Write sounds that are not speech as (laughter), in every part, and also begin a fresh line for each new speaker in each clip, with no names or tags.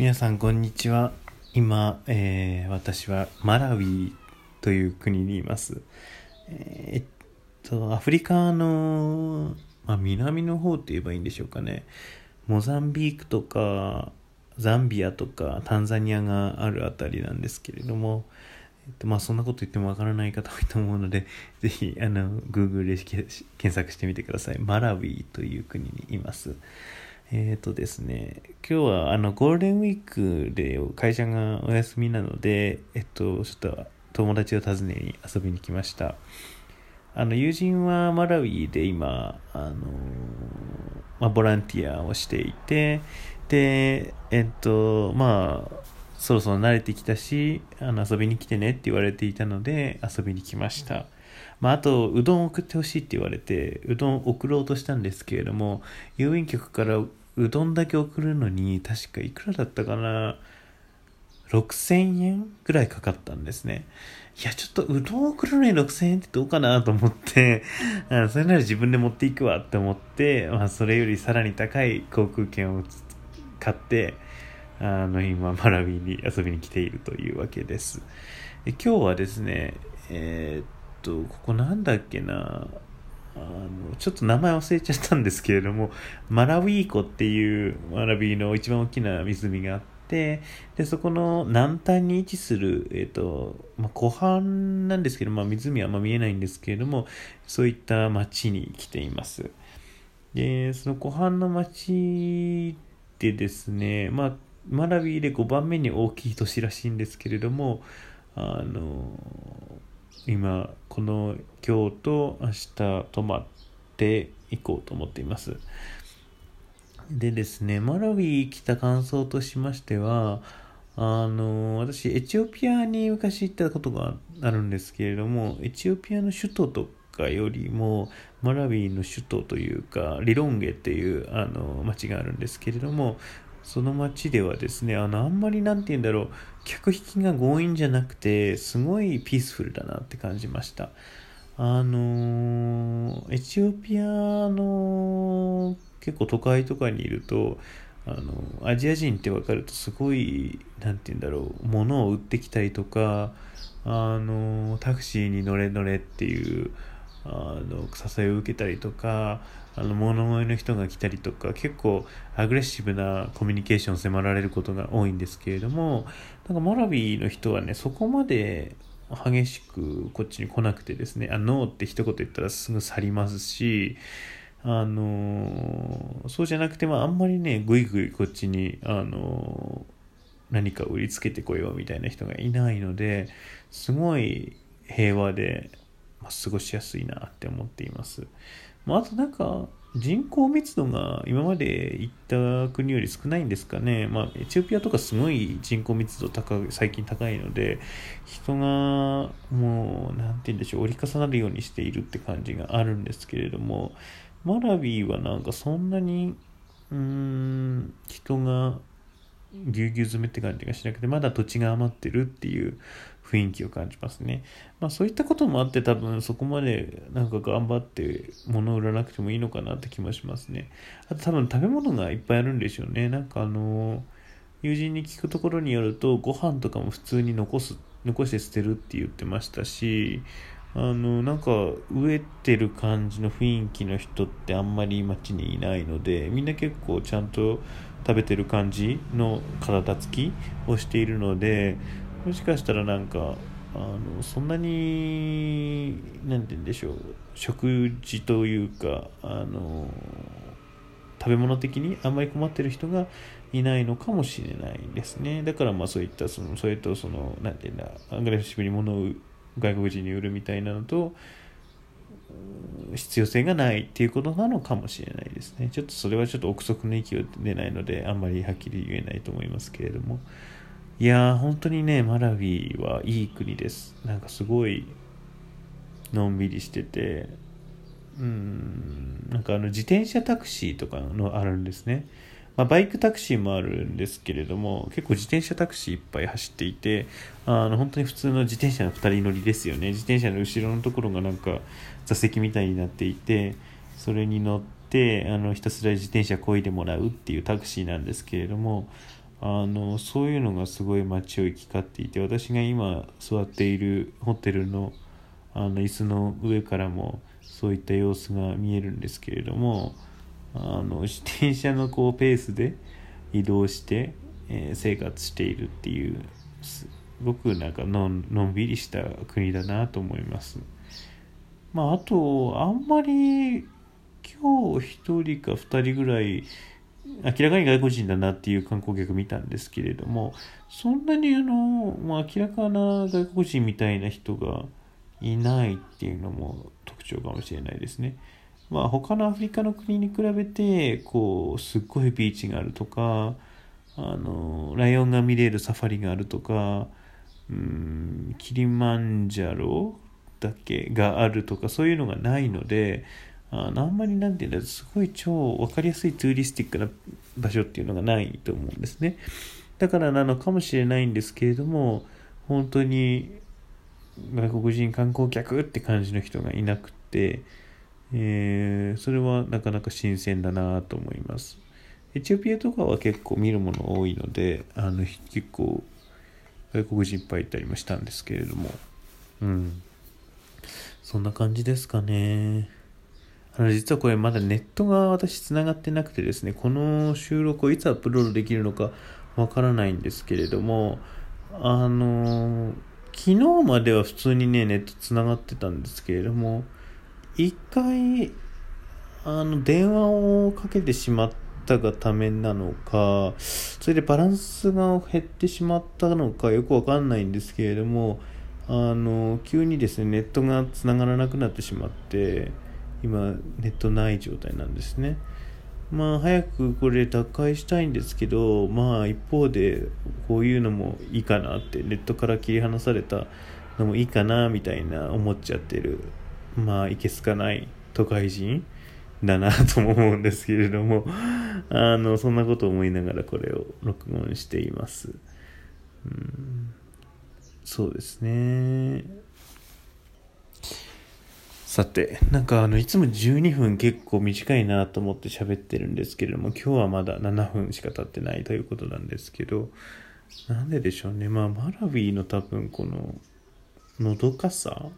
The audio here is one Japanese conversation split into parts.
皆さんこんにちは。今、えー私はマラウィという国にいます。えーっとアフリカの、まあ、南の方って言えばいいんでしょうかね。モザンビークとかザンビアとかタンザニアがあるあたりなんですけれども、えっと、まあそんなこと言ってもわからない方多いと思うので (laughs) ぜひあの Google で検索してみてください。マラウィという国にいます。えっ、とですね、今日はあのゴールデンウィークで会社がお休みなので、えっと、ちょっと友達を訪ねに遊びに来ました。あの友人はマラウィで今、あのまあ、ボランティアをしていて、で、えっと、まあ、そろそろ慣れてきたし、あの遊びに来てねって言われていたので遊びに来ました。まあ、あと、うどん送ってほしいって言われて、うどん送ろうとしたんですけれども、郵便局からうどんだけ送るのに、確かいくらだったかな、6000円ぐらいかかったんですね。いや、ちょっとうどん送るのに6000円ってどうかなと思って、あそれなら自分で持っていくわって思って、まあ、それよりさらに高い航空券を買って、あの、今、マラウィに遊びに来ているというわけです。今日はですね、えーっと、ここなんだっけな、あの、ちょっと名前忘れちゃったんですけれども、マラウィー湖っていうマラビーの一番大きな湖があって、で、そこの南端に位置する、えーと、まあ、湖畔なんですけど、まあ、湖はあんま見えないんですけれども、そういった町に来ています。で、その湖畔の町でですね、まあ、マラビーで5番目に大きい都市らしいんですけれども、あの、今、この今日と明日泊まっていこうと思っています。でですね、マラウィ来た感想としましては、あの、私、エチオピアに昔行ったことがあるんですけれども、エチオピアの首都とかよりも、マラウィの首都というか、リロンゲっていうあの町があるんですけれども、その町ではですね、あの、あんまりなんて言うんだろう、客引きが強引じゃなくて、すごいピースフルだなって感じました。あのエチオピアの結構都会とかにいると、あの、アジア人って分かるとすごい、なんて言うんだろう、物を売ってきたりとか、あの、タクシーに乗れ乗れっていう、あの、支えを受けたりとか、あの、物乞いの人が来たりとか、結構アグレッシブなコミュニケーションを迫られることが多いんですけれども、なんかモラビーの人はね、そこまで激しくこっちに来なくてですね、あ、ノーって一言言ったらすぐ去りますし、あのそうじゃなくて、まあ、あんまりね、ぐいぐいこっちに、あの何か売りつけてこようみたいな人がいないので、すごい平和で、まあ、過ごしやすいなって思っています。まあ、あとなんか、人口密度が今まで行った国より少ないんですかね。まあ、エチオピアとかすごい人口密度高い、最近高いので、人がもう、なんて言うんでしょう、折り重なるようにしているって感じがあるんですけれども、マラビーはなんかそんなに、うん、人がぎゅうぎゅう詰めって感じがしなくて、まだ土地が余ってるっていう雰囲気を感じますね。まあそういったこともあって多分そこまでなんか頑張って物を売らなくてもいいのかなって気もしますね。あと多分食べ物がいっぱいあるんでしょうね。なんかあの、友人に聞くところによるとご飯とかも普通に残す、残して捨てるって言ってましたし、あの、なんか飢えてる感じの雰囲気の人ってあんまり街にいないので、みんな結構ちゃんと食べてる感じの体つきをしているので、もしかしたらなんか、あのそんなに何て言うんでしょう食事というかあの食べ物的にあんまり困ってる人がいないのかもしれないですね。だからまあそういったそのそれとその何て言うんだアングレッシブに物を外国人に売るみたいなのと必要性がないっていうことなのかもしれないですね。ちょっとそれはちょっと憶測の域を出ないのであんまりはっきり言えないと思いますけれども。いやー、本当にね、マラウィはいい国です。なんかすごい、のんびりしてて、うん、なんかあの自転車タクシーとかのあるんですね。まあ、バイクタクシーもあるんですけれども、結構自転車タクシーいっぱい走っていて、あの本当に普通の自転車の2人乗りですよね。自転車の後ろのところがなんか座席みたいになっていて、それに乗って、あのひたすら自転車こいでもらうっていうタクシーなんですけれども、あのそういうのがすごい街を行き交っていて私が今座っているホテルのあの椅子の上からもそういった様子が見えるんですけれどもあの自転車のこうペースで移動して、えー、生活しているっていうすごくなんかのんびりした国だなと思います。まああとあんまり今日1人か2人ぐらい明らかに外国人だなっていう観光客見たんですけれどもそんなにあの、まあ、明らかな外国人みたいな人がいないっていうのも特徴かもしれないですね。まあ他のアフリカの国に比べてこうすっごいビーチがあるとかあのライオンが見れるサファリがあるとかうんキリマンジャロだけがあるとかそういうのがないのでああんまりなんていうんだすごい超分かりやすいツーリスティックな場所っていうのがないと思うんですね。だからなのかもしれないんですけれども本当に外国人観光客って感じの人がいなくて、えー、それはなかなか新鮮だなと思います。エチオピアとかは結構見るもの多いのであの結構外国人いっぱいいたりもしたんですけれども。うん。そんな感じですかね。あの実はこれまだネットが私つながってなくてですねこの収録をいつアップロードできるのかわからないんですけれどもあの昨日までは普通にねネットつながってたんですけれども一回あの電話をかけてしまったがためなのかそれでバランスが減ってしまったのかよくわかんないんですけれどもあの急にですねネットがつながらなくなってしまって今ネットない状態なんですね。まあ早くこれ打開したいんですけどまあ一方でこういうのもいいかなってネットから切り離されたのもいいかなみたいな思っちゃってる。まあいけすかない都会人だなとも思うんですけれどもあのそんなこと思いながらこれを録音しています。うん。そうですね。さて、なんかあの、いつも12分結構短いなと思って喋ってるんですけれども、今日はまだ7分しか経ってないということなんですけど、なんででしょうね。まあ、マラビーの多分この、のどかさ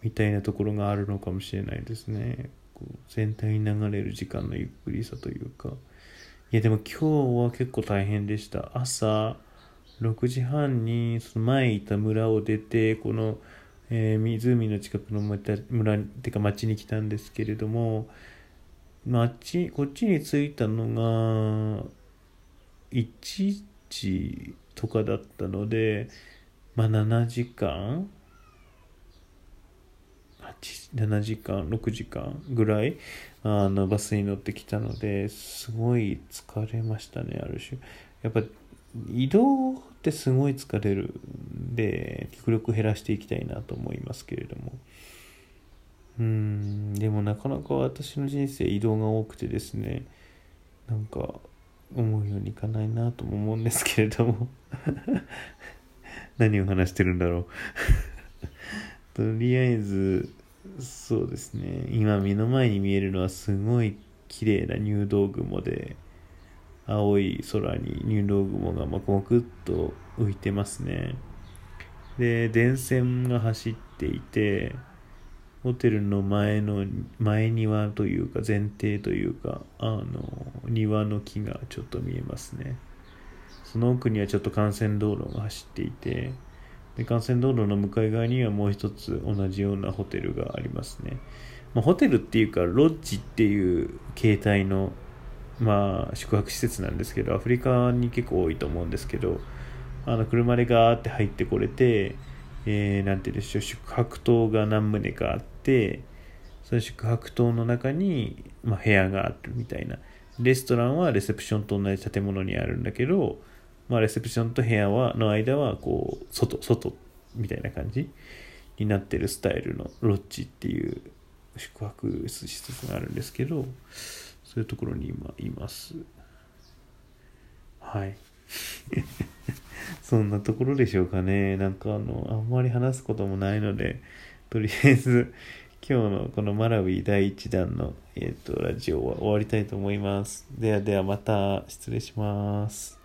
みたいなところがあるのかもしれないですね。こう全体に流れる時間のゆっくりさというか。いや、でも今日は結構大変でした。朝6時半にその前いた村を出て、この、えー、湖の近くの村ってか町に来たんですけれども町こっちに着いたのが1時とかだったのでまあ7時間7時間6時間ぐらいあのバスに乗ってきたのですごい疲れましたねある種。やっぱ移動ってすごい疲れるんで極力減らしていきたいなと思いますけれども。うんでもなかなか私の人生移動が多くてですねなんか思うようにいかないなとも思うんですけれども。(laughs) 何を話してるんだろう。(laughs) とりあえずそうですね。今目の前に見えるのはすごい綺麗な入道雲で青い空に入道雲がもくっと浮いてますね。で電線が走っていてホテルの前の前庭というか前庭というかあの庭の木がちょっと見えますね。その奥にはちょっと幹線道路が走っていてで幹線道路の向かい側にはもう一つ同じようなホテルがありますね、まあ、ホテルっていうかロッジっていう形態のまあ宿泊施設なんですけどアフリカに結構多いと思うんですけどあの車でガーって入ってこれて、えー、なんて言うんでしょう宿泊棟が何棟かあってその宿泊棟の中に、まあ、部屋があるみたいな。レストランはレセプションと同じ建物にあるんだけど、まあ、レセプションと部屋はの間はこう外外みたいな感じになってるスタイルのロッジっていう宿泊施設があるんですけどそういうところに今います。はい。(laughs) そんなところでしょうかね。なんかあのあんまり話すこともないのでとりあえず今日のこのマラウィ第1弾の、えーと、とラジオは終わりたいと思います。ではではまた失礼します。